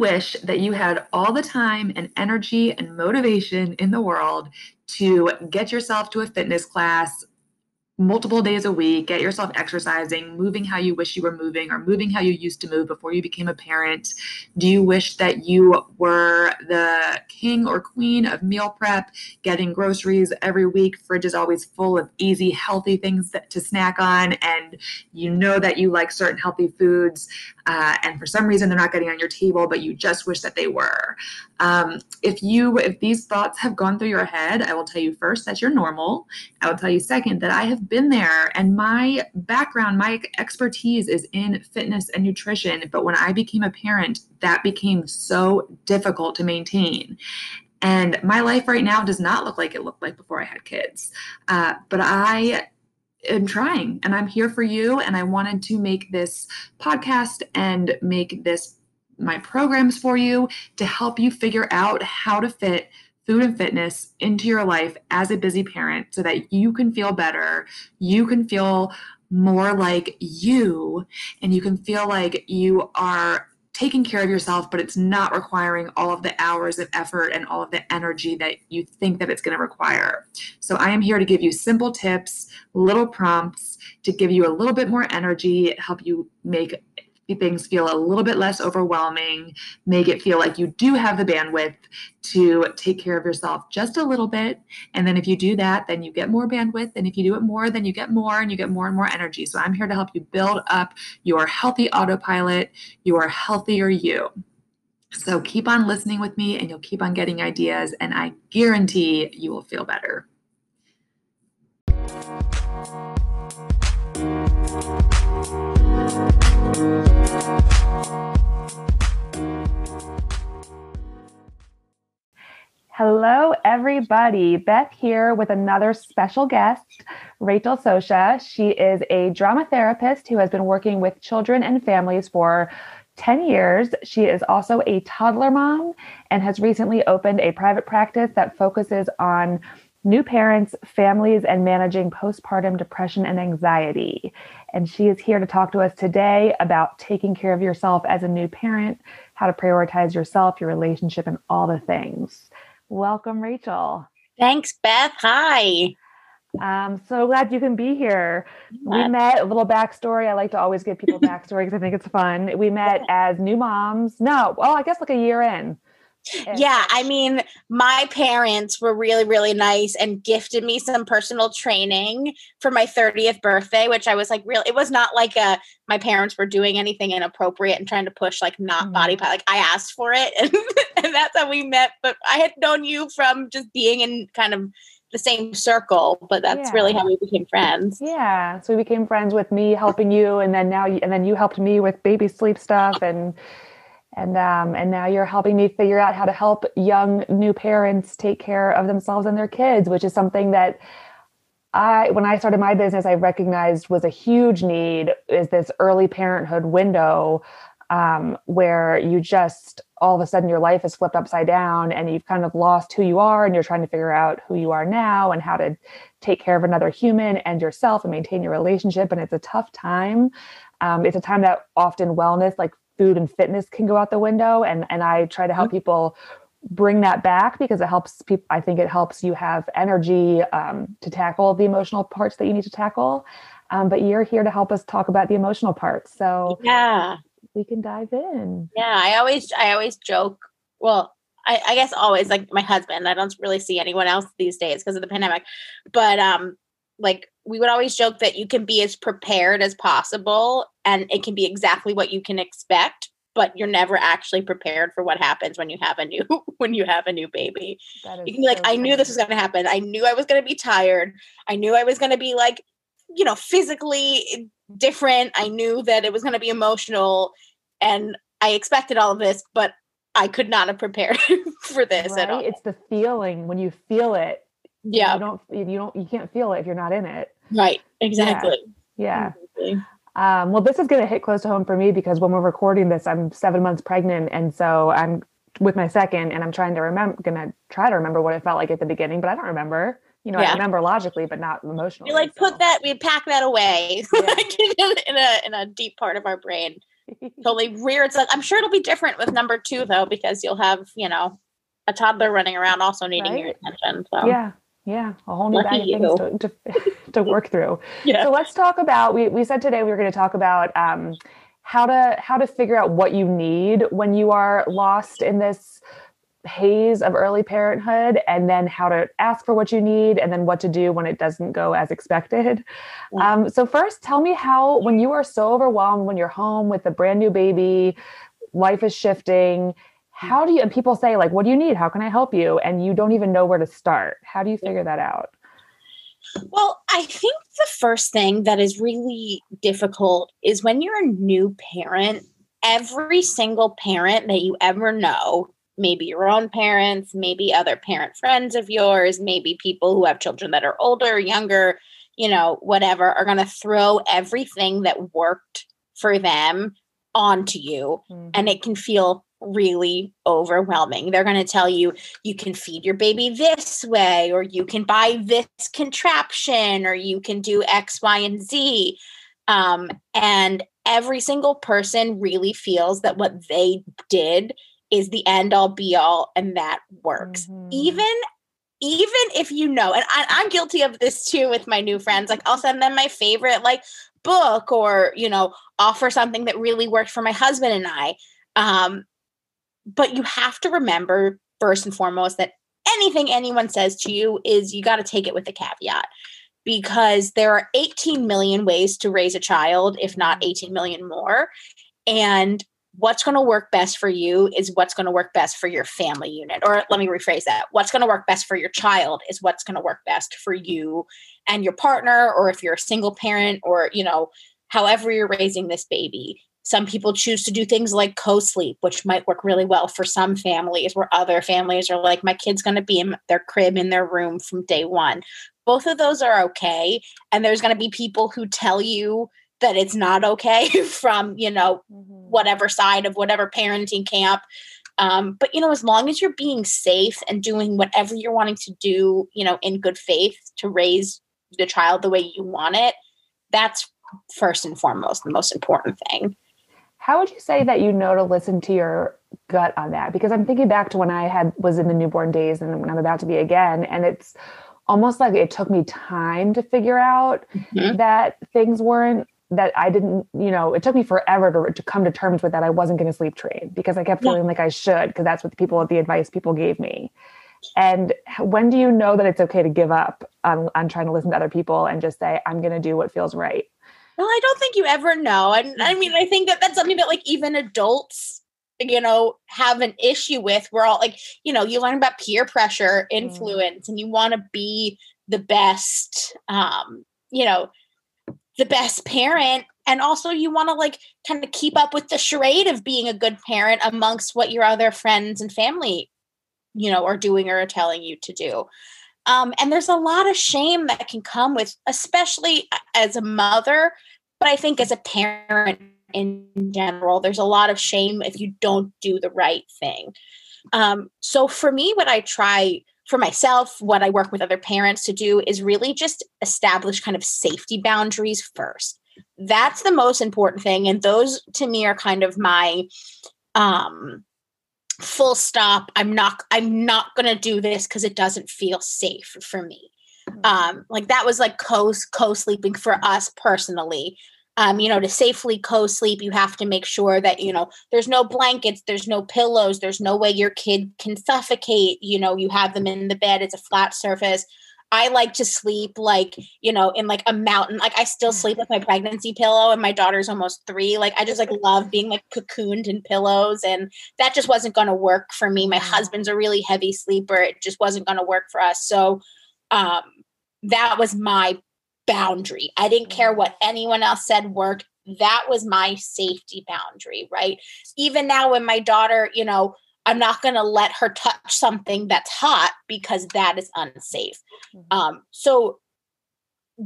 wish that you had all the time and energy and motivation in the world to get yourself to a fitness class multiple days a week, get yourself exercising, moving how you wish you were moving, or moving how you used to move before you became a parent? Do you wish that you were the king or queen of meal prep, getting groceries every week? Fridge is always full of easy, healthy things that, to snack on, and you know that you like certain healthy foods, uh, and for some reason they're not getting on your table, but you just wish that they were. Um, if you if these thoughts have gone through your head, I will tell you first that you're normal. I will tell you second that I have been there and my background, my expertise is in fitness and nutrition. But when I became a parent, that became so difficult to maintain. And my life right now does not look like it looked like before I had kids. Uh, but I am trying and I'm here for you. And I wanted to make this podcast and make this my programs for you to help you figure out how to fit food and fitness into your life as a busy parent so that you can feel better, you can feel more like you, and you can feel like you are taking care of yourself, but it's not requiring all of the hours of effort and all of the energy that you think that it's going to require. So I am here to give you simple tips, little prompts to give you a little bit more energy, help you make things feel a little bit less overwhelming, make it feel like you do have the bandwidth to take care of yourself just a little bit. And then if you do that, then you get more bandwidth. And if you do it more, then you get more and you get more and more energy. So I'm here to help you build up your healthy autopilot, your healthier you. So keep on listening with me and you'll keep on getting ideas, and I guarantee you will feel better. Hello, everybody. Beth here with another special guest, Rachel Sosha. She is a drama therapist who has been working with children and families for 10 years. She is also a toddler mom and has recently opened a private practice that focuses on new parents, families, and managing postpartum depression and anxiety. And she is here to talk to us today about taking care of yourself as a new parent, how to prioritize yourself, your relationship, and all the things. Welcome, Rachel. Thanks, Beth. Hi. I'm so glad you can be here. We met a little backstory. I like to always give people backstory because I think it's fun. We met as new moms. No, well, I guess like a year in. Yeah, I mean, my parents were really, really nice and gifted me some personal training for my 30th birthday, which I was like, real. It was not like a my parents were doing anything inappropriate and trying to push like not mm-hmm. body Like I asked for it, and, and that's how we met. But I had known you from just being in kind of the same circle, but that's yeah. really how we became friends. Yeah, so we became friends with me helping you, and then now, you, and then you helped me with baby sleep stuff and and um, and now you're helping me figure out how to help young new parents take care of themselves and their kids, which is something that I when I started my business I recognized was a huge need is this early parenthood window um, where you just all of a sudden your life is flipped upside down and you've kind of lost who you are and you're trying to figure out who you are now and how to take care of another human and yourself and maintain your relationship. And it's a tough time. Um, it's a time that often wellness like food and fitness can go out the window and and I try to help mm-hmm. people bring that back because it helps people I think it helps you have energy um, to tackle the emotional parts that you need to tackle. Um, but you're here to help us talk about the emotional parts so yeah. we can dive in. Yeah I always I always joke well I, I guess always like my husband I don't really see anyone else these days because of the pandemic but um like we would always joke that you can be as prepared as possible and it can be exactly what you can expect but you're never actually prepared for what happens when you have a new when you have a new baby. You can be like so i knew this was going to happen. I knew i was going to be tired. I knew i was going to be like you know physically different. I knew that it was going to be emotional and i expected all of this but i could not have prepared for this right? at all. it's the feeling. When you feel it yeah. you don't you don't you can't feel it if you're not in it. Right. Exactly. Yeah, yeah. Um, well this is going to hit close to home for me because when we're recording this i'm seven months pregnant and so i'm with my second and i'm trying to remember gonna try to remember what it felt like at the beginning but i don't remember you know yeah. i remember logically but not emotionally you like so. put that we pack that away yeah. like in, a, in a in a deep part of our brain totally rear its. Like, I'm sure it'll be different with number two though, because you'll have you know a toddler running around also needing right? your attention. So yeah, yeah, a whole new Lucky bag of things to, to, to, work through. Yeah. So let's talk about. We we said today we were going to talk about um, how to how to figure out what you need when you are lost in this haze of early parenthood and then how to ask for what you need and then what to do when it doesn't go as expected yeah. um, so first tell me how when you are so overwhelmed when you're home with a brand new baby life is shifting how do you and people say like what do you need? How can i help you? And you don't even know where to start. How do you figure that out? Well i think the first thing that is really difficult is when you're a new parent every single parent that you ever know maybe your own parents maybe other parent friends of yours maybe people who have children that are older younger you know whatever are going to throw everything that worked for them onto you mm-hmm. and it can feel really overwhelming. They're going to tell you you can feed your baby this way, or you can buy this contraption, or you can do X, Y, and Z. Um, and every single person really feels that what they did is the end all be all and that works. Mm-hmm. Even even if you know, and I, I'm guilty of this too with my new friends, like I'll send them my favorite like book or you know offer something that really worked for my husband and I. Um, but you have to remember first and foremost that anything anyone says to you is you got to take it with a caveat because there are 18 million ways to raise a child, if not mm-hmm. 18 million more. And what's going to work best for you is what's going to work best for your family unit. Or let me rephrase that what's going to work best for your child is what's going to work best for you and your partner, or if you're a single parent, or, you know, however you're raising this baby. Some people choose to do things like co sleep, which might work really well for some families, where other families are like, my kid's going to be in their crib in their room from day one. Both of those are okay. And there's going to be people who tell you that it's not okay from, you know, mm-hmm. whatever side of whatever parenting camp. Um, but, you know, as long as you're being safe and doing whatever you're wanting to do, you know, in good faith to raise the child the way you want it, that's first and foremost the most important thing. How would you say that you know to listen to your gut on that? Because I'm thinking back to when I had was in the newborn days and when I'm about to be again, and it's almost like it took me time to figure out mm-hmm. that things weren't that I didn't, you know, it took me forever to, to come to terms with that I wasn't going to sleep train because I kept feeling yeah. like I should because that's what the people the advice people gave me. And when do you know that it's okay to give up on, on trying to listen to other people and just say, I'm going to do what feels right? Well, I don't think you ever know. And I mean, I think that that's something that like even adults, you know, have an issue with. We're all like, you know, you learn about peer pressure, mm. influence, and you want to be the best, um, you know, the best parent. And also you want to like kind of keep up with the charade of being a good parent amongst what your other friends and family, you know, are doing or are telling you to do. Um, and there's a lot of shame that can come with, especially as a mother, but I think as a parent in general, there's a lot of shame if you don't do the right thing. Um, so for me, what I try for myself, what I work with other parents to do is really just establish kind of safety boundaries first. That's the most important thing. And those to me are kind of my um full stop. I'm not i'm not going to do this because it doesn't feel safe for me. Mm-hmm. um like that was like co co sleeping for us personally. Um you know to safely co sleep you have to make sure that you know there's no blankets there's no pillows there's no way your kid can suffocate. You know you have them in the bed it's a flat surface I like to sleep like, you know, in like a mountain. Like I still sleep with my pregnancy pillow and my daughter's almost 3. Like I just like love being like cocooned in pillows and that just wasn't going to work for me. My mm. husband's a really heavy sleeper. It just wasn't going to work for us. So um that was my boundary. I didn't care what mm. anyone else said worked. That was my safety boundary, right? Even now when my daughter, you know, I'm not going to let her touch something that's hot because that is unsafe. Mm-hmm. Um, so,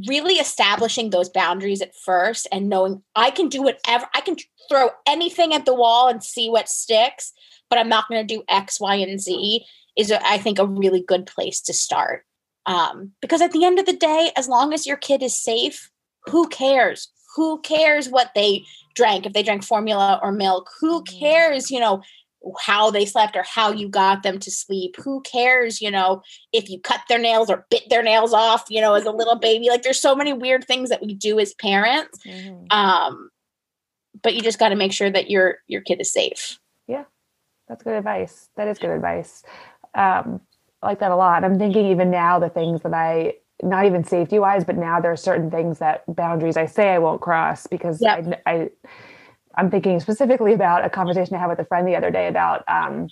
really establishing those boundaries at first and knowing I can do whatever, I can throw anything at the wall and see what sticks, but I'm not going to do X, Y, and Z is, I think, a really good place to start. Um, because at the end of the day, as long as your kid is safe, who cares? Who cares what they drank, if they drank formula or milk. Who Mhm. cares, you know, how they slept or how you got them to sleep? Who cares, you know, if you cut their nails or bit their nails off, you know, as a little baby? Like there's so many weird things that we do as parents. Mhm. Um, but you just got to make sure that your your kid is safe. Yeah. That's good advice. That is good advice. Um, I like that a lot. I'm thinking even now the things that I not even safety wise, but now there are certain things that boundaries I say I won't cross because Yep. I, I I'm thinking specifically about a conversation I had with a friend the other day about um,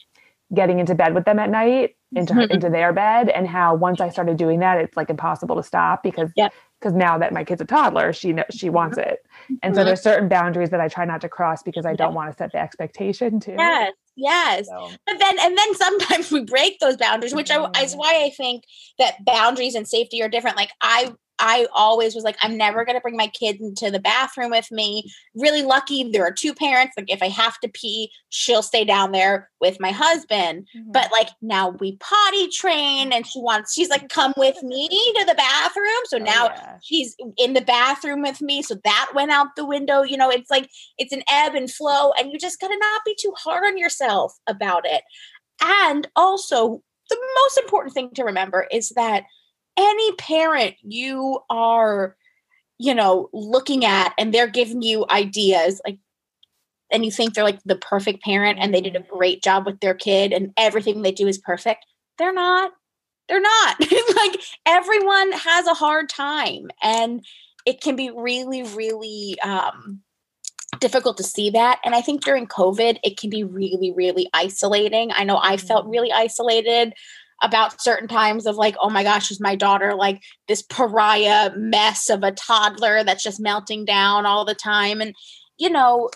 getting into bed with them at night into her, Mhm. into their bed and how once I started doing that it's like impossible to stop because Yep. because now that my kid's a toddler she she wants it and so Mhm. there's certain boundaries that I try not to cross because I don't want to set the expectation too. Yes, yes. So, But then and then sometimes we break those boundaries, which I, is why I think that boundaries and safety are different. Like I I always was like, I'm never gonna bring my kid into the bathroom with me. Really lucky there are two parents. Like if I have to pee, she'll stay down there with my husband. Mm-hmm. But like now we potty train and she wants she's like, come with me to the bathroom. So Oh, now yeah. she's in the bathroom with me so that went out the window you know it's like it's an ebb and flow and you just got to not be too hard on yourself about it and also the most important thing to remember is that any parent you are you know looking at and they're giving you ideas like and you think they're like the perfect parent and they did a great job with their kid and everything they do is perfect they're not they're not. Like everyone has a hard time and it can be really really um difficult to see that. And i think during covid it can be really really isolating. I know i felt Mhm. really isolated about certain times of like oh my gosh is my daughter like this pariah mess of a toddler that's just melting down all the time and you know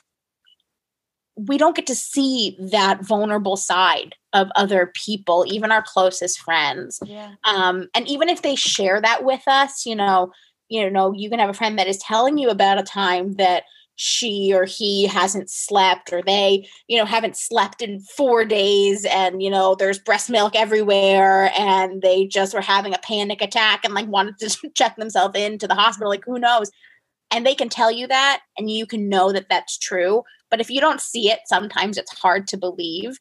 we don't get to see that vulnerable side of other people even our closest friends Yeah. um and even if they share that with us you know you know you can have a friend that is telling you about a time that she or he hasn't slept or they you know haven't slept in 4 days and you know there's breast milk everywhere and they just were having a panic attack and like wanted to check themselves into the hospital like who knows? And they can tell you that and you can know that that's true but if you don't see it sometimes it's hard to believe.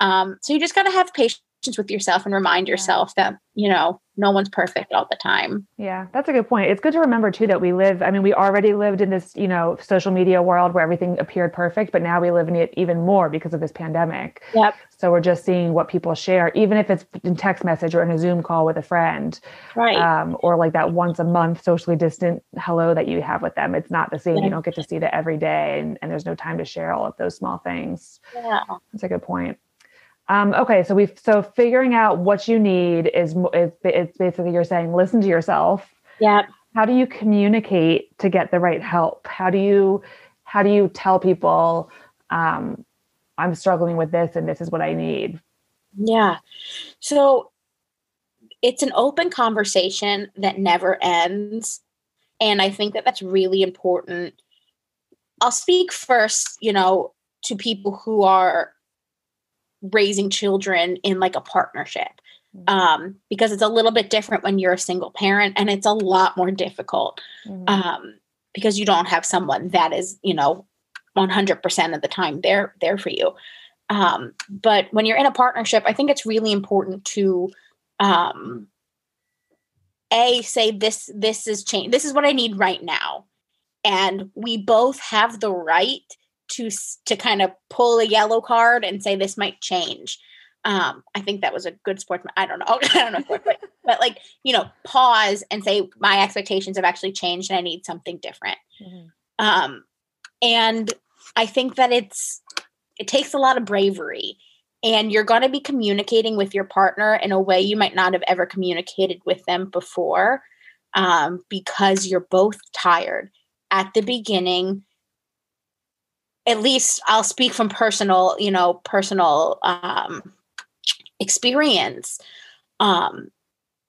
Um, so you just got to have patience with yourself and remind yourself that you know no one's perfect all the time Yeah, that's a good point. It's good to remember too that we live, I mean, we already lived in this, you know, social media world where everything appeared perfect, but now we live in it even more because of this pandemic. Yep. So we're just seeing what people share, even if it's in text message or in a Zoom call with a friend, right um, or like that once a month socially distant hello that you have with them. It's not the same. You don't get to see that every day, and, and there's no time to share all of those small things. yeah That's a good point. Um, okay, so we've so figuring out what you need is is it's basically you're saying listen to yourself. yeah How do you communicate to get the right help? How do you how do you tell people um, I'm struggling with this and this is what I need? Yeah. So it's an open conversation that never ends. And I think that that's really important. I'll speak first, you know, to people who are raising children in like a partnership. Um, because it's a little bit different when you're a single parent and it's a lot more difficult Mhm. um, because you don't have someone that is, you know, 100% of the time there there for you. Um, but when you're in a partnership, I think it's really important to um, a say this this is change. This is what I need right now, and we both have the right to to kind of pull a yellow card and say this might change. Um, I think that was a good sportsman. I don't know. I don't know, sportsman, but like you know, pause and say my expectations have actually changed and I need something different. Mhm. Um, and I think that it's it takes a lot of bravery, and you're going to be communicating with your partner in a way you might not have ever communicated with them before, um, because you're both tired at the beginning. At least I'll speak from personal, you know, personal um, experience. Um,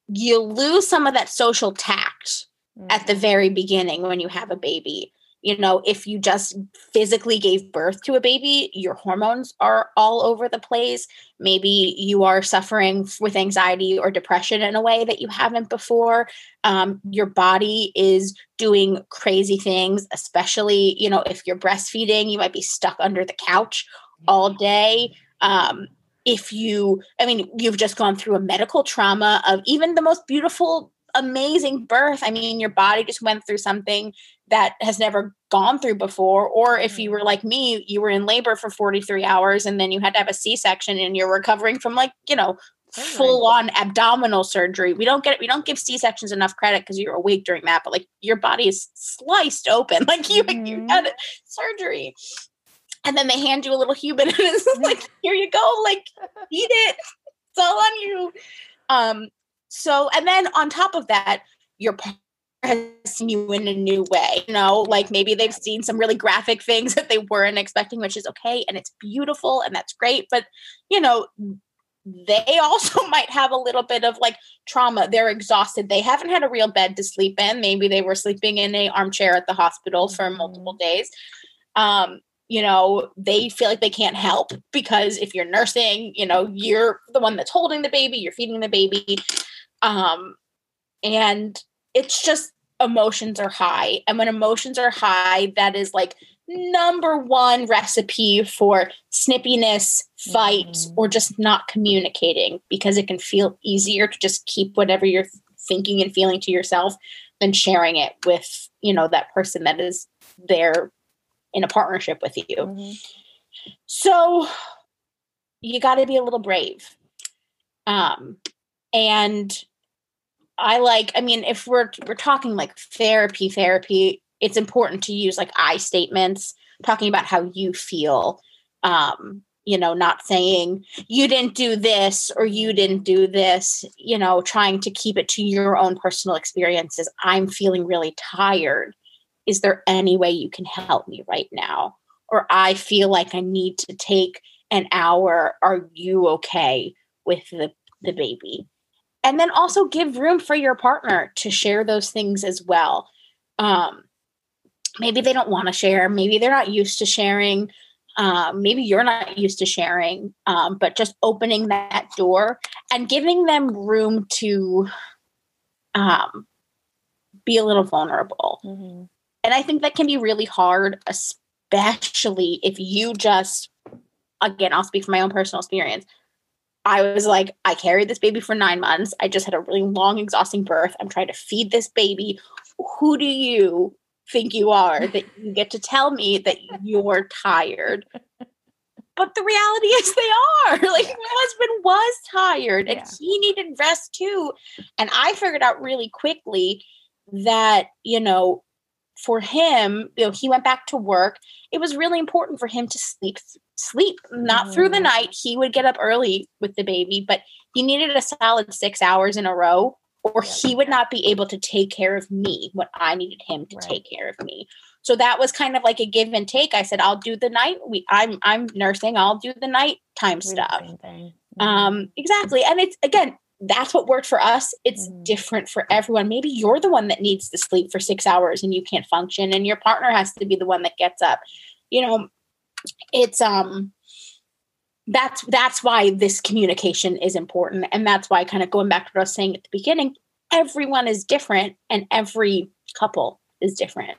you lose some of that social tact at the very beginning when you have a baby you know, if you just physically gave birth to a baby, your hormones are all over the place. Maybe you are suffering with anxiety or depression in a way that you haven't before. Um, your body is doing crazy things, especially, you know, if you're breastfeeding, you might be stuck under the couch all day. Um, if you, I mean, you've just gone through a medical trauma of even the most beautiful amazing birth. I mean, your body just went through something that has never gone through before. Or if you were mm-hmm. like me, you were in labor for 43 hours and then you had to have a C section and you're recovering from like, you know, full on abdominal surgery. We don't get we don't give C sections enough credit because you're awake during that, but like your body is sliced open, like you mm-hmm. you had surgery. And then they hand you a little human and it's like, here you go, like eat it. It's all on you. Um, so, and then on top of that, your has seen you in a new way. You know, like maybe they've seen some really graphic things that they weren't expecting, which is okay and it's beautiful and that's great. But, you know, they also might have a little bit of like trauma. They're exhausted. They haven't had a real bed to sleep in. Maybe they were sleeping in a armchair at the hospital for multiple mm-hmm. days. Um, you know, they feel like they can't help because if you're nursing, you know, you're the one that's holding the baby, you're feeding the baby. Um, and it's just emotions are high. And when emotions are high, that is like number one recipe for snippiness, fight, mm-hmm. or just not communicating because it can feel easier to just keep whatever you're thinking and feeling to yourself than sharing it with, you know, that person that is there in a partnership with you. Mm-hmm. So you got to be a little brave. Um, and I like, I mean, if we're we're talking like therapy, therapy, it's important to use like I statements, talking about how you feel. Um, you know, not saying you didn't do this or you didn't do this, you know, trying to keep it to your own personal experiences. I'm feeling really tired. Is there any way you can help me right now? Or I feel like I need to take an hour. Are you okay with the, the baby? And then also give room for your partner to share those things as well um, maybe they don't want to share maybe they're not used to sharing um, maybe you're not used to sharing um, but just opening that door and giving them room to um, be a little vulnerable mm-hmm. and i think that can be really hard especially if you just again i'll speak from my own personal experience I was like, I carried this baby for nine months. I just had a really long, exhausting birth. I'm trying to feed this baby. Who do you think you are that you get to tell me that you're tired? But the reality is they are. Like my husband was tired and yeah. he needed rest too. And I figured out really quickly that, you know, for him, you know, he went back to work. It was really important for him to sleep sleep not mm. through the mm. night. He would get up early with the baby, but he needed a solid 6 hours in a row or he would not be able to take care of me when I needed him to right. take care of me. So that was kind of like a give and take. I said, I'll do the night. We I'm I'm nursing, I'll do the night time stuff. Mm-hmm. Um, exactly. And it's again, that's what worked for us. It's mm. different for everyone. Maybe you're the one that needs to sleep for six hours and you can't function, and your partner has to be the one that gets up. You know, it's um that's that's why this communication is important. And that's why kind of going back to what I was saying at the beginning, everyone is different and every couple is different.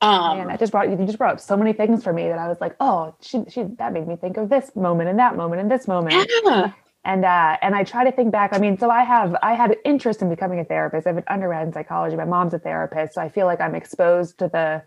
Um, Man, I just brought you just brought up so many things for me that I was like, oh, she she that made me think of this moment and that moment and this moment. Yeah and uh, and I try to think back. I mean, so I have I had interest in becoming a therapist. I have an undergrad in psychology. My mom's a therapist, so I feel like I'm exposed to the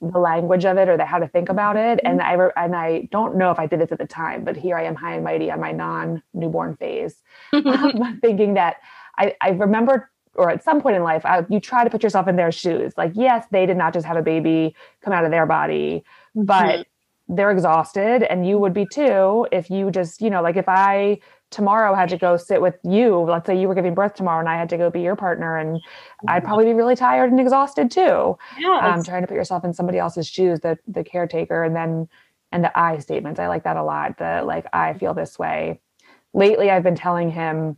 the language of it or the how to think about it. And I and I don't know if I did this at the time, but here I am, high and mighty, on my non newborn phase, um, thinking that I I remember. Or at some point in life, I, you try to put yourself in their shoes. Like, yes, they did not just have a baby come out of their body, but mm-hmm they're exhausted and you would be too if you just you know like if i tomorrow had to go sit with you let's say you were giving birth tomorrow and i had to go be your partner and mm-hmm. i'd probably be really tired and exhausted too yes. um, trying to put yourself in somebody else's shoes the the caretaker and then and the i statements i like that a lot the like i feel this way lately i've been telling him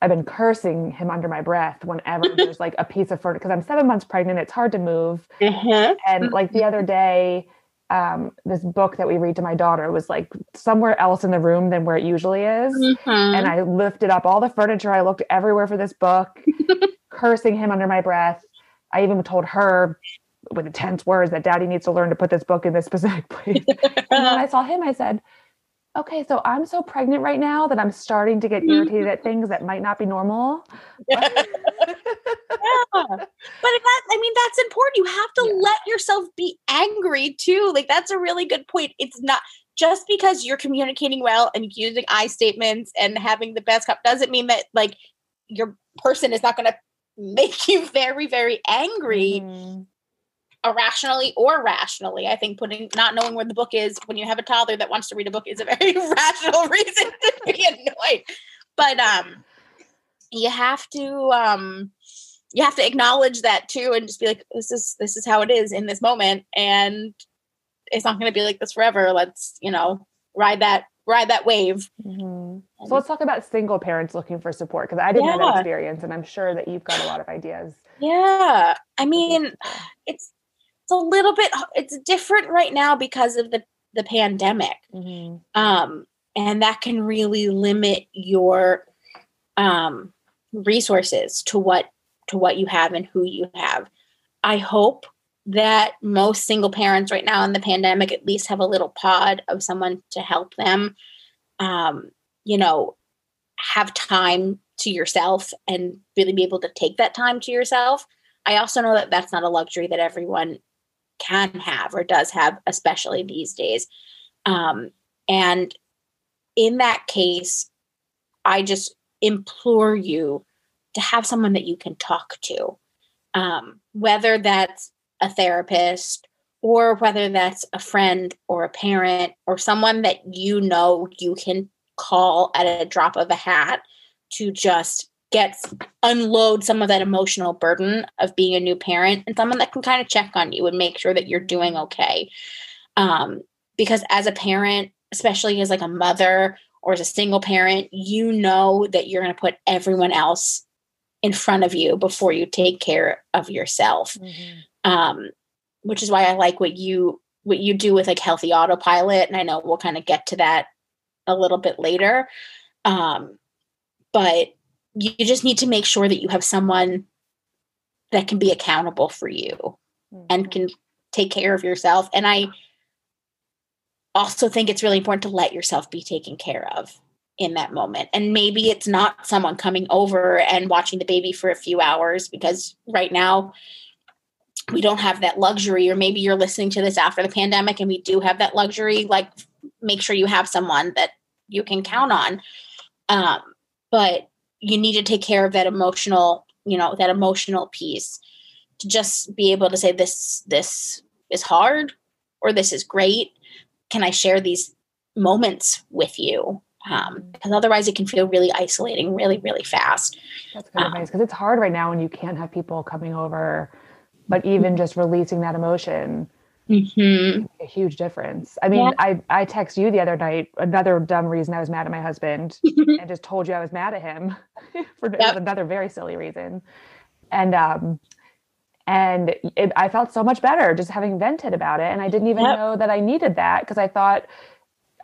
I've been cursing him under my breath whenever there's like a piece of furniture because I'm seven months pregnant. It's hard to move. Mhm. And like the other day, um, this book that we read to my daughter was like somewhere else in the room than where it usually is. Mhm. And I lifted up all the furniture. I looked everywhere for this book, cursing him under my breath. I even told her with intense words that daddy needs to learn to put this book in this specific place. and when I saw him, I said, okay, so I'm so pregnant right now that I'm starting to get irritated at things that might not be normal. Yeah. But that, I mean, that's important. You have to Yeah. let yourself be angry too. Like, that's a really good point. It's not just because you're communicating well and using I statements and having the best cup doesn't mean that, like, your person is not going to make you very, very angry Mhm. irrationally or rationally. I think putting not knowing where the book is when you have a toddler that wants to read a book is a very rational reason to be annoyed. But um you have to um you have to acknowledge that too and just be like this is this is how it is in this moment and it's not going to be like this forever. Let's, you know, ride that ride that wave. Mhm. So let's talk about single parents looking for support because I didn't have that experience, and I'm sure that you've got a lot of ideas. Yeah. I mean, it's it's a little bit it's different right now because of the the pandemic. Mhm. um, and that can really limit your um, resources to what to what you have and who you have. I hope that most single parents right now in the pandemic at least have a little pod of someone to help them. Um, you know, have time to yourself and really be able to take that time to yourself. I also know that that's not a luxury that everyone can have or does have, especially these days. Um, and in that case, I just implore you to have someone that you can talk to, um, whether that's a therapist or whether that's a friend or a parent or someone that you know you can call at a drop of a hat to just get unload some of that emotional burden of being a new parent and someone that can kind of check on you and make sure that you're doing okay. Um, because as a parent especially as like a mother or as a single parent you know that you're going to put everyone else in front of you before you take care of yourself Mhm. um, which is why I like what you what you do with like healthy autopilot, and I know we'll kind of get to that a little bit later. Um, but you, you just need to make sure that you have someone that can be accountable for you and Mhm. can take care of yourself. And I also think it's really important to let yourself be taken care of in that moment. And maybe it's not someone coming over and watching the baby for a few hours because right now we don't have that luxury or maybe you're listening to this after the pandemic and we do have that luxury like make sure you have someone that you can count on. Um, but you need to take care of that emotional you know that emotional piece to just be able to say this this is hard or this is great. Can i share these moments with you um, because otherwise it can feel really isolating really really fast That's good Um, advice because it's hard right now when you can't have people coming over, but even just releasing that emotion, mm-hmm. a huge difference. I mean, Yeah. I I text you the other night another dumb reason I was mad at my husband and just told you I was mad at him for Yep. another very silly reason, and um. And it, I felt so much better just having vented about it. And I didn't even Yep. know that I needed that because I thought,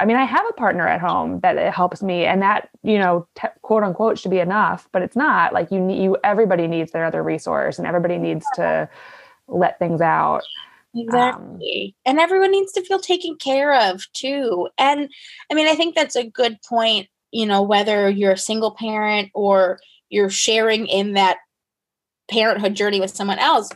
I mean, I have a partner at home that it helps me, and that you know, t- quote unquote, should be enough. But it's not. Like you need, you everybody needs their other resource, and everybody needs to let things out. Exactly. Um, and everyone needs to feel taken care of too. And I mean, I think that's a good point, you know, whether you're a single parent or you're sharing in that parenthood journey with someone else,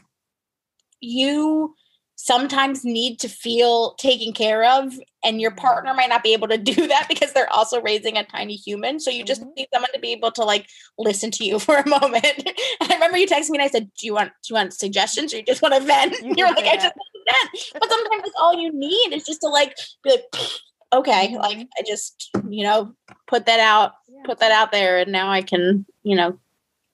you sometimes need to feel taken care of and your partner might not be able to do that because they're also raising a tiny human. So you just Mhm. need someone to be able to like listen to you for a moment. And i remember you texted me and i said do you want do you want suggestions or you just want to vent? You you're like say i just want to vent. But sometimes that's all you need is just to like be like okay Mhm. like i just you know put that out put that out there and now i can you know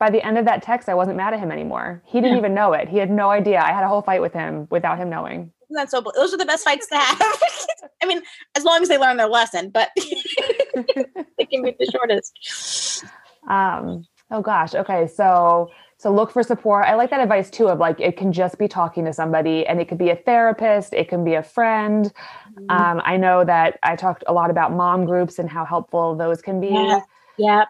By the end of that text, I wasn't mad at him anymore. He didn't Yeah. even know it. He had no idea. I had a whole fight with him without him knowing. isn't so those are the best fights to have i mean as long as they learn their lesson but it can be the shortest Um, Oh gosh. Okay. So so look for support. I like that advice too of like it can just be talking to somebody and it could be a therapist, it can be a friend. Mm-hmm. Um, I know that I talked a lot about mom groups and how helpful those can be. Yeah. yeah.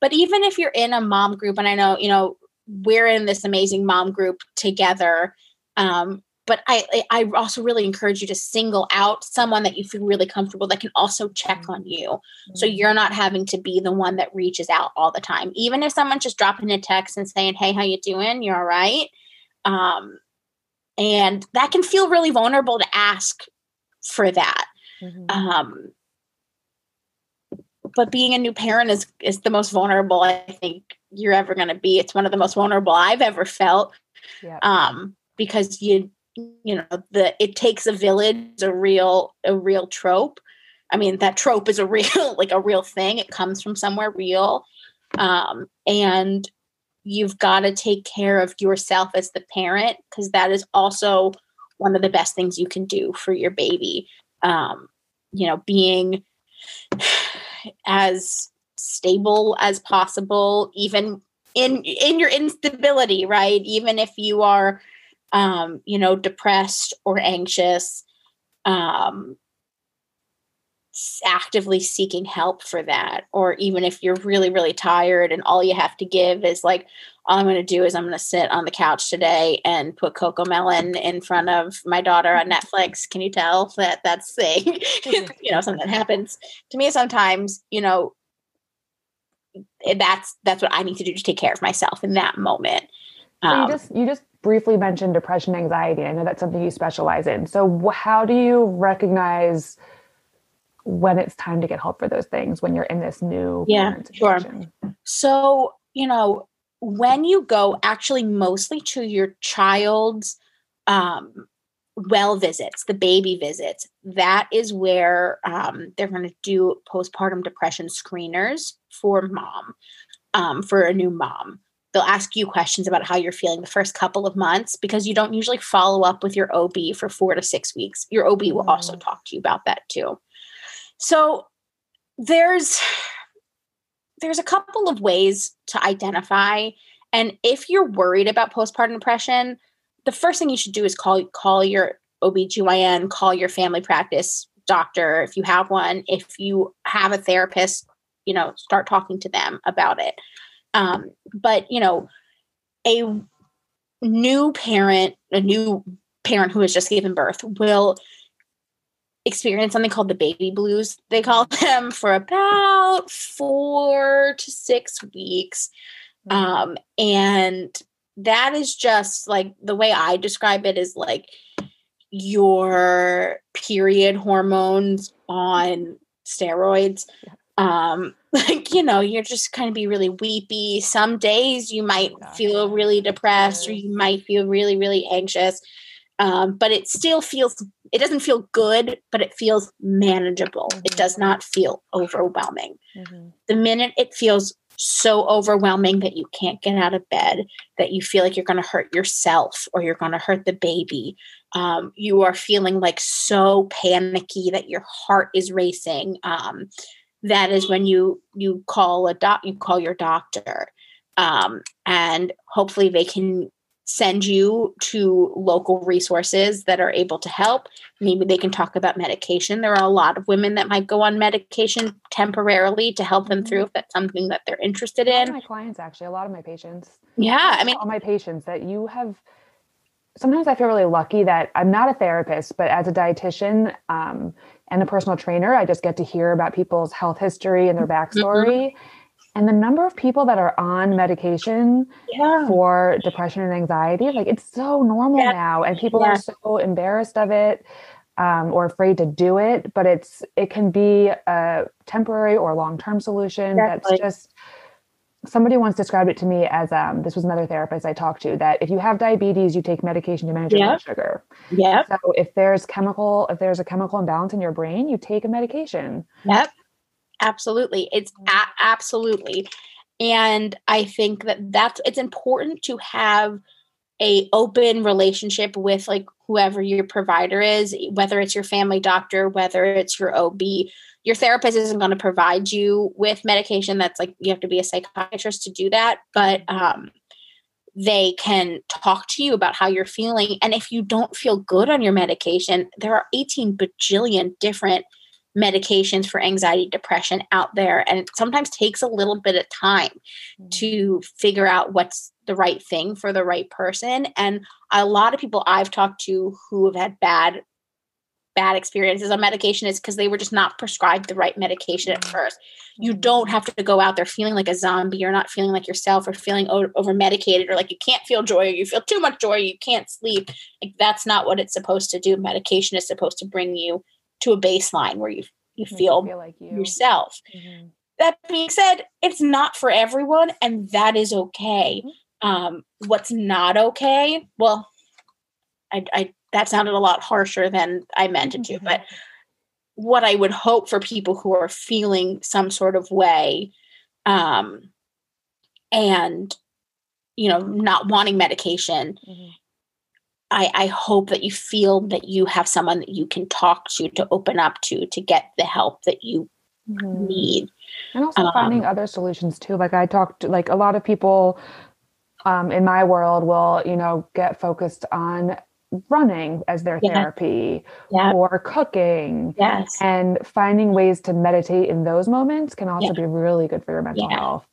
But even if you're in a mom group, and I know, you know, we're in this amazing mom group together. Um, but I I also really encourage you to single out someone that you feel really comfortable that can also check on you. Mm-hmm. So you're not having to be the one that reaches out all the time. Even if someone's just dropping a text and saying, "Hey, how you doing? You're all right?" Um, and that can feel really vulnerable to ask for that. Mm-hmm. Um, but being a new parent is is the most vulnerable I think you're ever going to be. It's one of the most vulnerable I've ever felt. Yeah. Um, because you you know the it takes a village a real a real trope i mean that trope is a real like a real thing it comes from somewhere real um and you've got to take care of yourself as the parent because that is also one of the best things you can do for your baby um you know being as stable as possible even in in your instability right even if you are um, you know, depressed or anxious, um, actively seeking help for that. Or even if you're really, really tired and all you have to give is like, all I'm going to do is I'm going to sit on the couch today and put CoComelon in front of my daughter on Netflix. Can you tell that that's thing? you know, something that happens to me sometimes, you know, that's that's what I need to do to take care of myself in that moment. So you um, just you just briefly mentioned depression, anxiety. I know that's something you specialize in. So, how do you recognize when it's time to get help for those things when you're in this new yeah sure so you know when you go actually mostly to your child's um, well visits the baby visits that is where um, they're going to do postpartum depression screeners for mom um, for a new mom they'll ask you questions about how you're feeling the first couple of months because you don't usually follow up with your OB for four to six weeks. Your OB will also mm. talk to you about that too. So there's there's a couple of ways to identify and if you're worried about postpartum depression, the first thing you should do is call call your OBGYN, call your family practice doctor if you have one. If you have a therapist, you know, start talking to them about it. Um, but you know, a new parent, a new parent who has just given birth will experience something called the baby blues they call them for about four to six weeks. Mm-hmm. um, and that is just like the way i describe it is like your period hormones on steroids. Um like you know you're just kind of be really weepy. Some days you might feel really depressed or you might feel really really anxious um, but it still feels it doesn't feel good but it feels manageable mm-hmm. it does mm-hmm. not feel overwhelming mm-hmm. the minute it feels so overwhelming that you can't get out of bed that you feel like you're going to hurt yourself or you're going to hurt the baby um, you are feeling like so panicky that your heart is racing um, that is when you you call a doc you call your doctor um, and hopefully they can send you to local resources that are able to help maybe they can talk about medication there are a lot of women that might go on medication temporarily to help them through if that's something that they're interested in my clients actually a lot of my patients yeah i mean all my patients that you have sometimes i feel really lucky that i'm not a therapist but as a dietitian um, and a personal trainer, I just get to hear about people's health history and their mm-hmm. backstory. Mm-hmm. And the number of people that are on medication yeah. for depression and anxiety, like it's so normal yeah. now, and people yeah. are so embarrassed of it um, or afraid to do it. But it's it can be a temporary or long term solution. That's just somebody once described it to me as um, this was another therapist I talked to that if you have diabetes, you take medication to manage your blood sugar. Yeah. So if there's chemical, if there's a chemical imbalance in your brain, you take a medication. Yep. Absolutely. It's a- absolutely. And I think that that's it's important to have a open relationship with like whoever your provider is, whether it's your family doctor, whether it's your OB, your therapist isn't going to provide you with medication that's like you have to be a psychiatrist to do that but um, they can talk to you about how you're feeling and if you don't feel good on your medication there are 18 bajillion different medications for anxiety depression out there and it sometimes takes a little bit of time mm-hmm. to figure out what's the right thing for the right person and a lot of people i've talked to who have had bad bad experiences on medication is because they were just not prescribed the right medication at mm-hmm. first. You mm-hmm. don't have to go out there feeling like a zombie or not feeling like yourself or feeling over medicated or like you can't feel joy or you feel too much joy, you can't sleep. Like that's not what it's supposed to do. Medication is supposed to bring you to a baseline where you you feel, you feel like you. yourself. Mm-hmm. That being said, it's not for everyone, and that is okay. Mm-hmm. Um, what's not okay? Well, I, I that sounded a lot harsher than I meant it to. Mm-hmm. But what I would hope for people who are feeling some sort of way um, and, you know, not wanting medication, mm-hmm. I, I hope that you feel that you have someone that you can talk to, to open up to, to get the help that you mm-hmm. need. And also um, finding other solutions too. Like I talked, like a lot of people um, in my world will, you know, get focused on running as their yeah. therapy yeah. or cooking. Yes. And finding ways to meditate in those moments can also yeah. be really good for your mental health.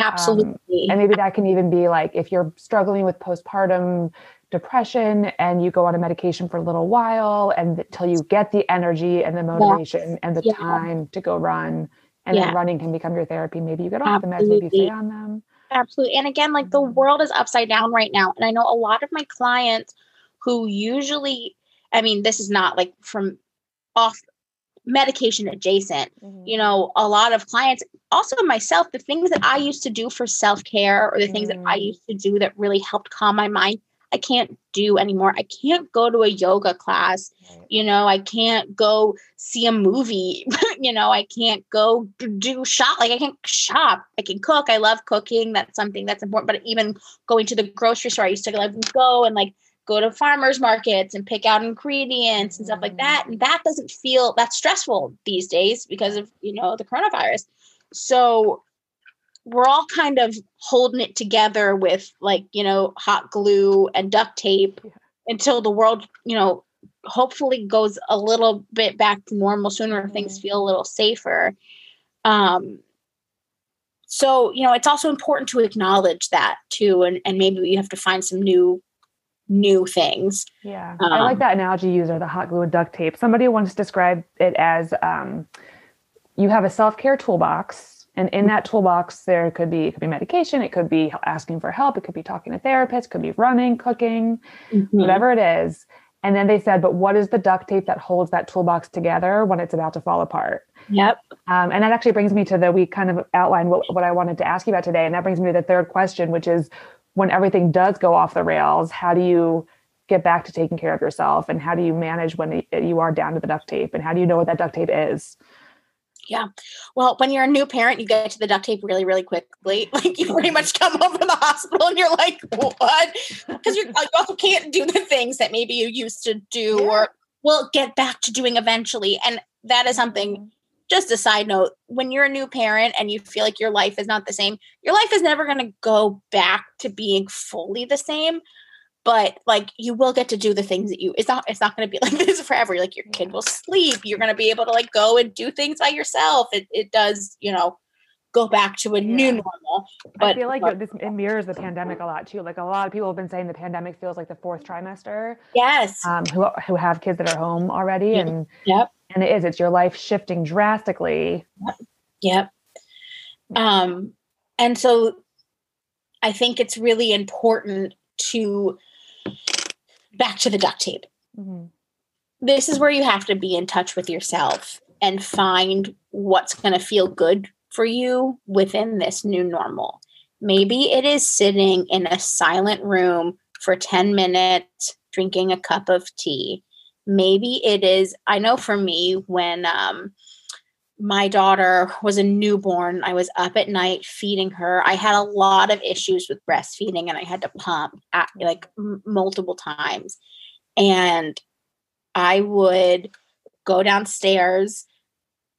Absolutely. Um, and maybe that can even be like if you're struggling with postpartum depression and you go on a medication for a little while and until you get the energy and the motivation yes. and the time to go run and then running can become your therapy. Maybe you get off Absolutely. the meds, maybe you stay on them. Absolutely. And again, like the mm-hmm. world is upside down right now. And I know a lot of my clients who usually, I mean, this is not like from off medication adjacent. Mm-hmm. You know, a lot of clients, also myself, the things that I used to do for self care or the things mm-hmm. that I mm. used to do that really helped calm my mind, I can't do anymore. I can't go to a yoga class. You know, I can't go see a movie. you know, I can't go do shop. Like I can't shop. I can cook. I love cooking. That's something that's important. But even going to the grocery store, I used to like go and like go to farmers markets and pick out ingredients and stuff like mm. that and that doesn't feel that stressful these days because of you know the coronavirus so we're all kind of holding it together with like you know hot glue and duct tape until the world you know hopefully goes a little bit back to normal sooner mm-hmm. things feel a little safer um so you know it's also important to acknowledge that too and, and maybe you have to find some new new things. Yeah. Um, I like that analogy user, the hot glue and duct tape. Somebody once described it as um, you have a self-care toolbox and in that toolbox there could be it could be medication, it could be asking for help, it could be talking to therapists, could be running, cooking, mm-hmm. whatever it is. And then they said, but what is the duct tape that holds that toolbox together when it's about to fall apart? Yep. Um, and that actually brings me to the, we kind of outlined what, what I wanted to ask you about today. And that brings me to the third question, which is when everything does go off the rails, how do you get back to taking care of yourself? And how do you manage when you are down to the duct tape? And how do you know what that duct tape is? Yeah. Well, when you're a new parent, you get to the duct tape really, really quickly. Like you pretty much come home from the hospital and you're like, what? Because you also can't do the things that maybe you used to do yeah. or will get back to doing eventually. And that is something mm-hmm just a side note when you're a new parent and you feel like your life is not the same your life is never going to go back to being fully the same but like you will get to do the things that you it's not it's not going to be like this forever like your kid will sleep you're going to be able to like go and do things by yourself it, it does you know go back to a yeah. new normal but i feel like this it mirrors the pandemic a lot too like a lot of people have been saying the pandemic feels like the fourth trimester yes. um who who have kids that are home already and yep. and it is it's your life shifting drastically. Yep. yep. Um and so i think it's really important to back to the duct tape. Mm-hmm. this is where you have to be in touch with yourself and find what's going to feel good for you within this new normal. Maybe it is sitting in a silent room for 10 minutes drinking a cup of tea. Maybe it is i know for me when um my daughter was a newborn. I was up at night feeding her. I had a lot of issues with breastfeeding and i had to pump at, like m- multiple times. And i would go downstairs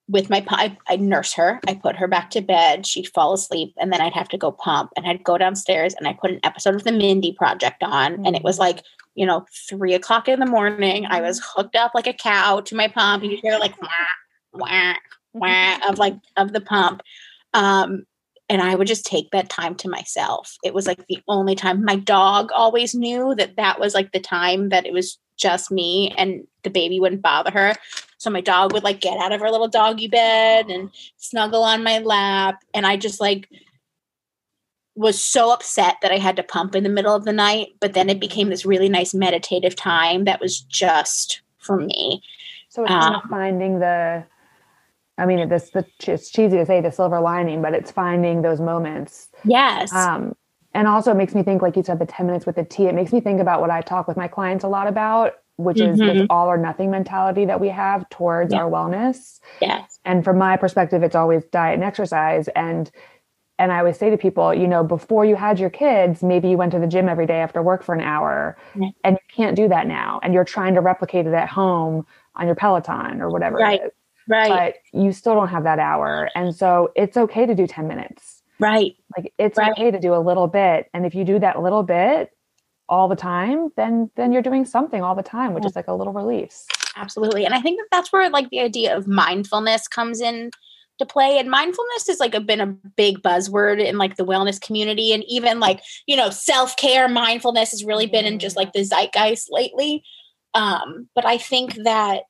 with my I, I nurse her. I put her back to bed. She'd fall asleep and then i'd have to go pump and i'd go downstairs and i put an episode of the mindy project on. Mm-hmm. and it was mm-hmm. like you know three o'clock in the morning. I was hooked up like a cow to my pump. And you hear like wah, wah, wah, of like of the pump um and i would just take that time to myself it was like the only time my dog always knew that that was like the time that it was just me and the baby wouldn't bother her. So my dog would like get out of her little doggy bed and snuggle on my lap. And I just like was so upset that I had to pump in the middle of the night. But then it became this really nice meditative time that was just for me. So it's um, of finding the, I mean, this the, it's cheesy to say the silver lining, but it's finding those moments. Yes. Um, and also it makes me think like you said the 10 minutes with the tea it makes me think about what i talk with my clients a lot about which mm-hmm. is this mm-hmm. all or nothing mentality that we have towards our wellness yes and from my perspective it's always diet and exercise and and i always say to people you know before you had your kids maybe you went to the gym every day after work for an hour and you can't do that now and you're trying to replicate it at home on your peloton or whatever right. Right but you still don't have that hour and so it's okay to do 10 minutes Right. Like it's right. okay to do a little bit. And if you do that little bit all the time, then then you're doing something all the time, which yeah. is like a little release. Absolutely. And I think that that's where like the idea of mindfulness comes in to play and mindfulness has like a, been a big buzzword in like the wellness community and even like you know self-care mindfulness has really been in just like the zeitgeist lately um but i think that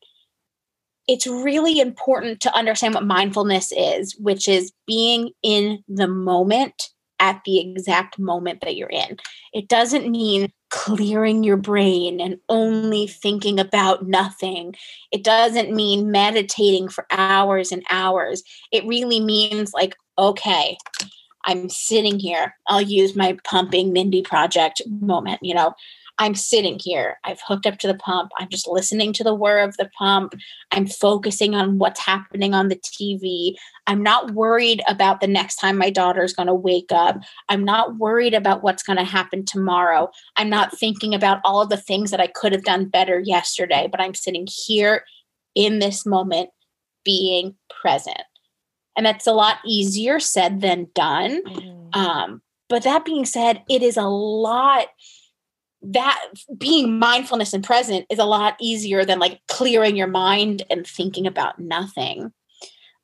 it's really important to understand what mindfulness is, which is being in the moment at the exact moment that you're in. It doesn't mean clearing your brain and only thinking about nothing. It doesn't mean meditating for hours and hours. It really means like, okay, I'm sitting here. I'll use my pumping Mindy project moment, you know. I'm sitting here. I've hooked up to the pump. I'm just listening to the whir of the pump. I'm focusing on what's happening on the TV. I'm not worried about the next time my daughter's going to wake up. I'm not worried about what's going to happen tomorrow. I'm not thinking about all of the things that I could have done better yesterday, but I'm sitting here in this moment being present. And that's a lot easier said than done. Mm. Um, but that being said, it is a lot that being mindfulness and present is a lot easier than like clearing your mind and thinking about nothing.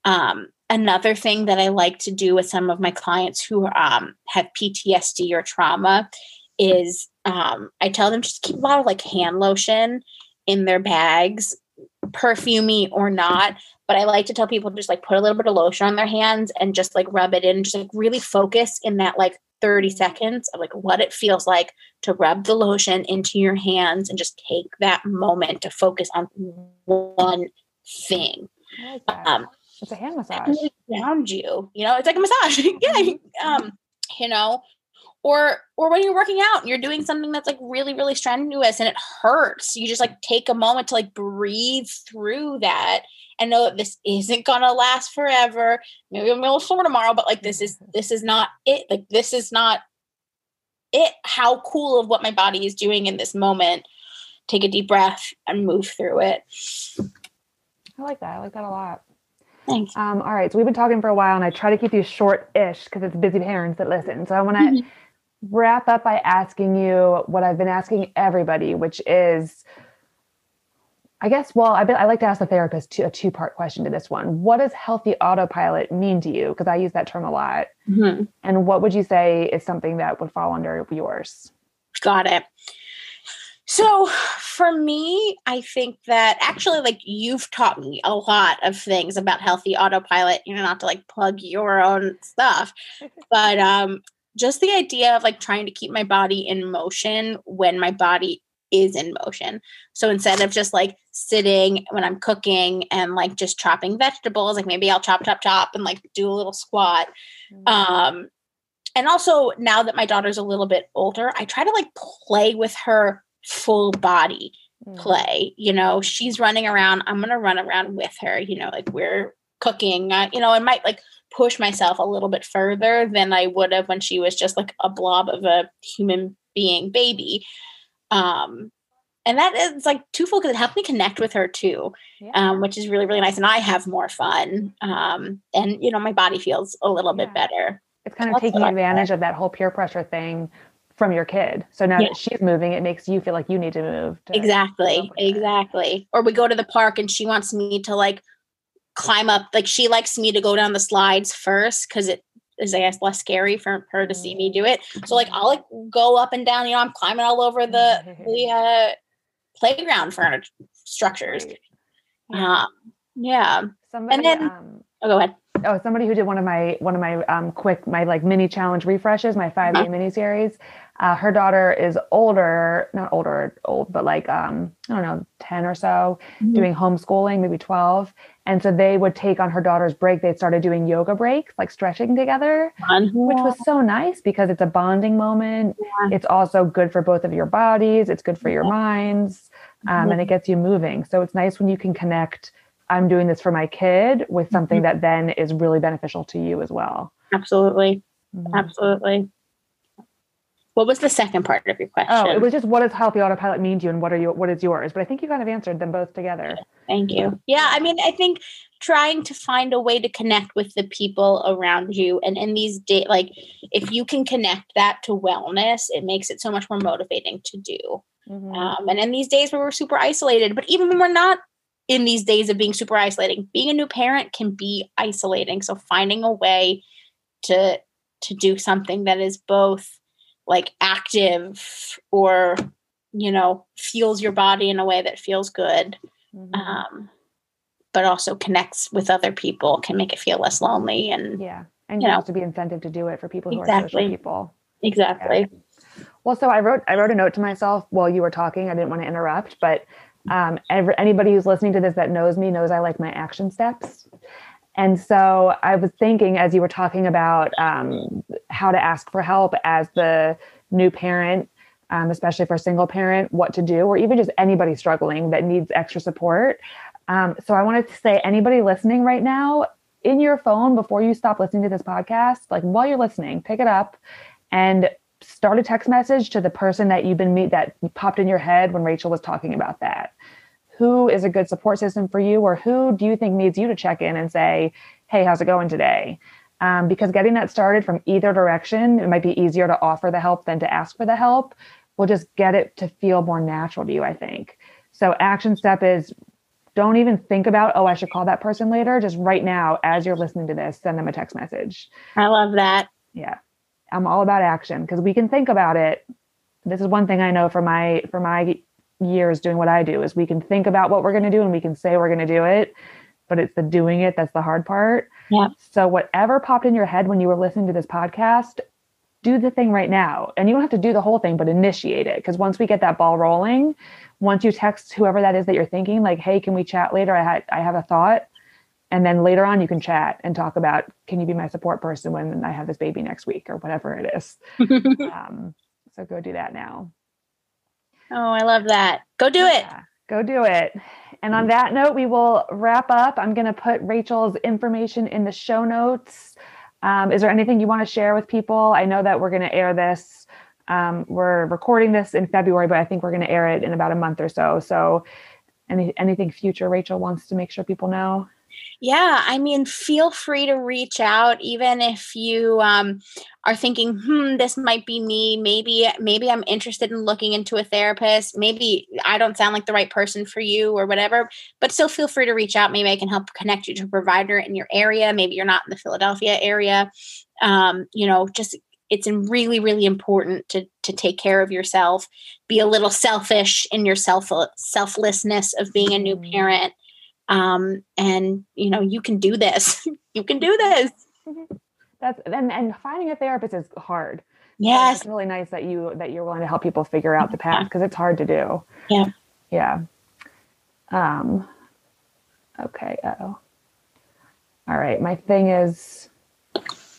Um, another thing that I like to do with some of my clients who um, have PTSD or trauma is um, I tell them just keep a lot of like hand lotion in their bags, perfumey or not. But I like to tell people just like put a little bit of lotion on their hands and just like rub it in, just like really focus in that like 30 seconds of like what it feels like to rub the lotion into your hands and just take that moment to focus on one thing. Like um, it's a hand massage. Around you, you know, it's like a massage. yeah, mm-hmm. um, you know, or or when you're working out and you're doing something that's like really really strenuous and it hurts, you just like take a moment to like breathe through that and know that this isn't gonna last forever. Maybe I'm a little sore tomorrow, but like this is this is not it. Like this is not it. How cool of what my body is doing in this moment. Take a deep breath and move through it. I like that. I like that a lot. Thanks. Um, all right. So we've been talking for a while and I try to keep these short-ish because it's busy parents that listen. So I want to mm-hmm. Wrap up by asking you what I've been asking everybody, which is I guess, well, I, I like to ask the therapist to, a two part question to this one. What does healthy autopilot mean to you? Because I use that term a lot. Mm-hmm. And what would you say is something that would fall under yours? Got it. So for me, I think that actually, like, you've taught me a lot of things about healthy autopilot, you know, not to like plug your own stuff, but um, just the idea of like trying to keep my body in motion when my body is in motion. So instead of just like sitting when I'm cooking and like just chopping vegetables, like maybe I'll chop, chop, chop and like do a little squat. Mm-hmm. Um, and also now that my daughter's a little bit older, I try to like play with her full body mm-hmm. play. You know, she's running around, I'm going to run around with her, you know, like we're cooking, uh, you know, I might like push myself a little bit further than I would have when she was just like a blob of a human being baby. Um, and that is like twofold because it helped me connect with her too, Yeah. um, which is really really nice. And I have more fun, um, and you know my body feels a little bit better. it's kind of taking advantage of that whole peer pressure thing from your kid. So now Yeah. that she's moving, it makes you feel like you need to move. To Exactly, up with it. exactly. Or we go to the park and she wants me to like climb up. Like she likes me to go down the slides first because it is, I guess, less scary for her to see me do it. So like I'll like go up and down. You know, I'm climbing all over the the uh, playground furniture structures. Yeah. Um, yeah. Somebody, then- um, Oh, go ahead. oh, somebody who did one of my one of my um quick my like mini challenge refreshes, my five day Uh-huh. mini series. Uh, her daughter is older, not older, old, but like um I don't know, ten or so, Mhm. doing homeschooling, maybe twelve. And so they would take on her daughter's break. They started doing yoga breaks, like stretching together. Fun. which was so nice because it's a bonding moment. Yeah. It's also good for both of your bodies. It's good for your minds, um, and it gets you moving. So it's nice when you can connect. I'm doing this for my kid with something Mhm. that then is really beneficial to you as well. absolutely, Mhm. absolutely. What was the second part of your question? Oh, it was just what does healthy autopilot mean to you, and what are you? What is yours? But I think you kind of answered them both together. Thank you. Yeah, I mean, I think trying to find a way to connect with the people around you, and in these days, like if you can connect that to wellness, it makes it so much more motivating to do. Mhm. Um, and in these days where we're super isolated, but even when we're not in these days of being super isolating, being a new parent can be isolating. So finding a way to to do something that is both like active or you know fuels your body in a way that feels good Mhm. um, but also connects with other people can make it feel less lonely and yeah, and you know. have to be incentive to do it for people who are social people. exactly Well, so I wrote I wrote a note to myself while you were talking. I didn't want to interrupt, but um, every, anybody who's listening to this that knows me knows I like my action steps. And so I was thinking as you were talking about um, how to ask for help as the new parent, um, especially for a single parent, what to do, or even just anybody struggling that needs extra support. Um, so I wanted to say, anybody listening right now, in your phone before you stop listening to this podcast, like while you're listening, pick it up and start a text message to the person that you've been meet that popped in your head when Rachel was talking about that. Who is a good support system for you, or who do you think needs you to check in and say, "Hey, how's it going today?" Um, because getting that started from either direction, it might be easier to offer the help than to ask for the help. we'll just get it to feel more natural to you, I think. So, action step is don't even think about, oh, I should call that person later. Just right now, as you're listening to this, send them a text message i love that yeah i'm all about action because we can think about it this is one thing i know for my for my years doing what i do is we can think about what we're going to do and we can say we're going to do it but it's the doing it that's the hard part. Yeah. so whatever popped in your head when you were listening to this podcast do the thing right now. And you don't have to do the whole thing but initiate it. Because once we get that ball rolling once you text whoever that is that you're thinking like hey can we chat later? I had i have a thought. And then later on you can chat and talk about can you be my support person when i have this baby next week? or whatever it is. Um, so go do that now oh i love that. Go do it. Go do it. And on that note we will wrap up. I'm going to put rachel's information in the show notes. Um, is there anything you want to share with people? I know that we're going to air this um, we're recording this in february but i think we're going to air it in about a month or so. So any, anything future rachel wants to make sure people know Yeah, I mean, feel free to reach out, even if you um, are thinking, "Hmm, this might be me. Maybe, maybe I'm interested in looking into a therapist. Maybe I don't sound like the right person for you, or whatever." But still, feel free to reach out. Maybe I can help connect you to a provider in your area. Maybe you're not in the Philadelphia area. Um, you know, just it's really, really important to to take care of yourself. Be a little selfish in your self selflessness of being a new Mm. parent um and you know you can do this you can do this that's and, and finding a therapist is hard So yes it's really nice that you that you're willing to help people figure out the path because it's hard to do. Yeah. Yeah. Um okay, oh. All right. My thing is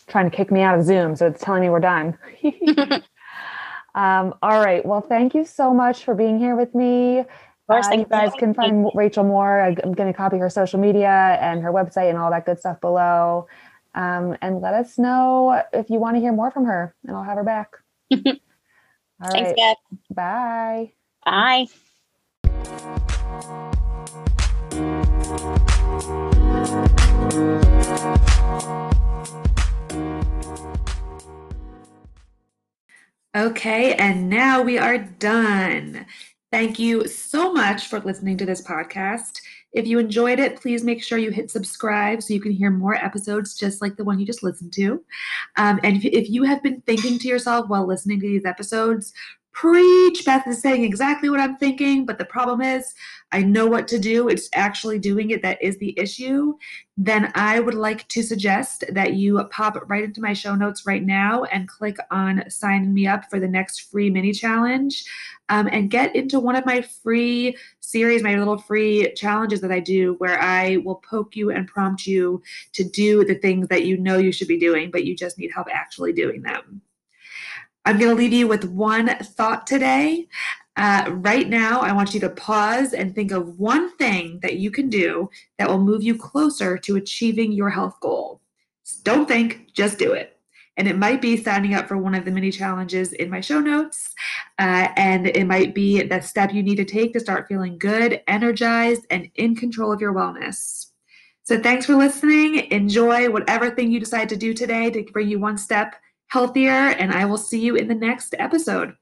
trying to kick me out of Zoom, so it's telling me we're done. um, all right. Well, thank you so much for being here with me. Course, Uh, thank you you. guys can find Rachel Moore. I- I'm going to copy her social media and her website and all that good stuff below. Um, and let us know if you want to hear more from her, and I'll have her back. All thanks right. Beth. Bye. bye Okay, and now we are done. Thank you so much for listening to this podcast. If you enjoyed it, please make sure you hit subscribe so you can hear more episodes just like the one you just listened to. Um, and if, if you have been thinking to yourself while listening to these episodes, preach. Beth is saying exactly what I'm thinking, but the problem is I know what to do. It's actually doing it that is the issue. Then I would like to suggest that you pop right into my show notes right now and click on sign me up for the next free mini challenge um, and get into one of my free series, my little free challenges that I do where I will poke you and prompt you to do the things that you know you should be doing, but you just need help actually doing them. I'm going to leave you with one thought today. Uh, right now, I want you to pause and think of one thing that you can do that will move you closer to achieving your health goal. Don't think, just do it. And it might be signing up for one of the mini challenges in my show notes. Uh, and it might be the step you need to take to start feeling good, energized, and in control of your wellness. So thanks for listening. Enjoy whatever thing you decide to do today to bring you one step healthier, and I will see you in the next episode.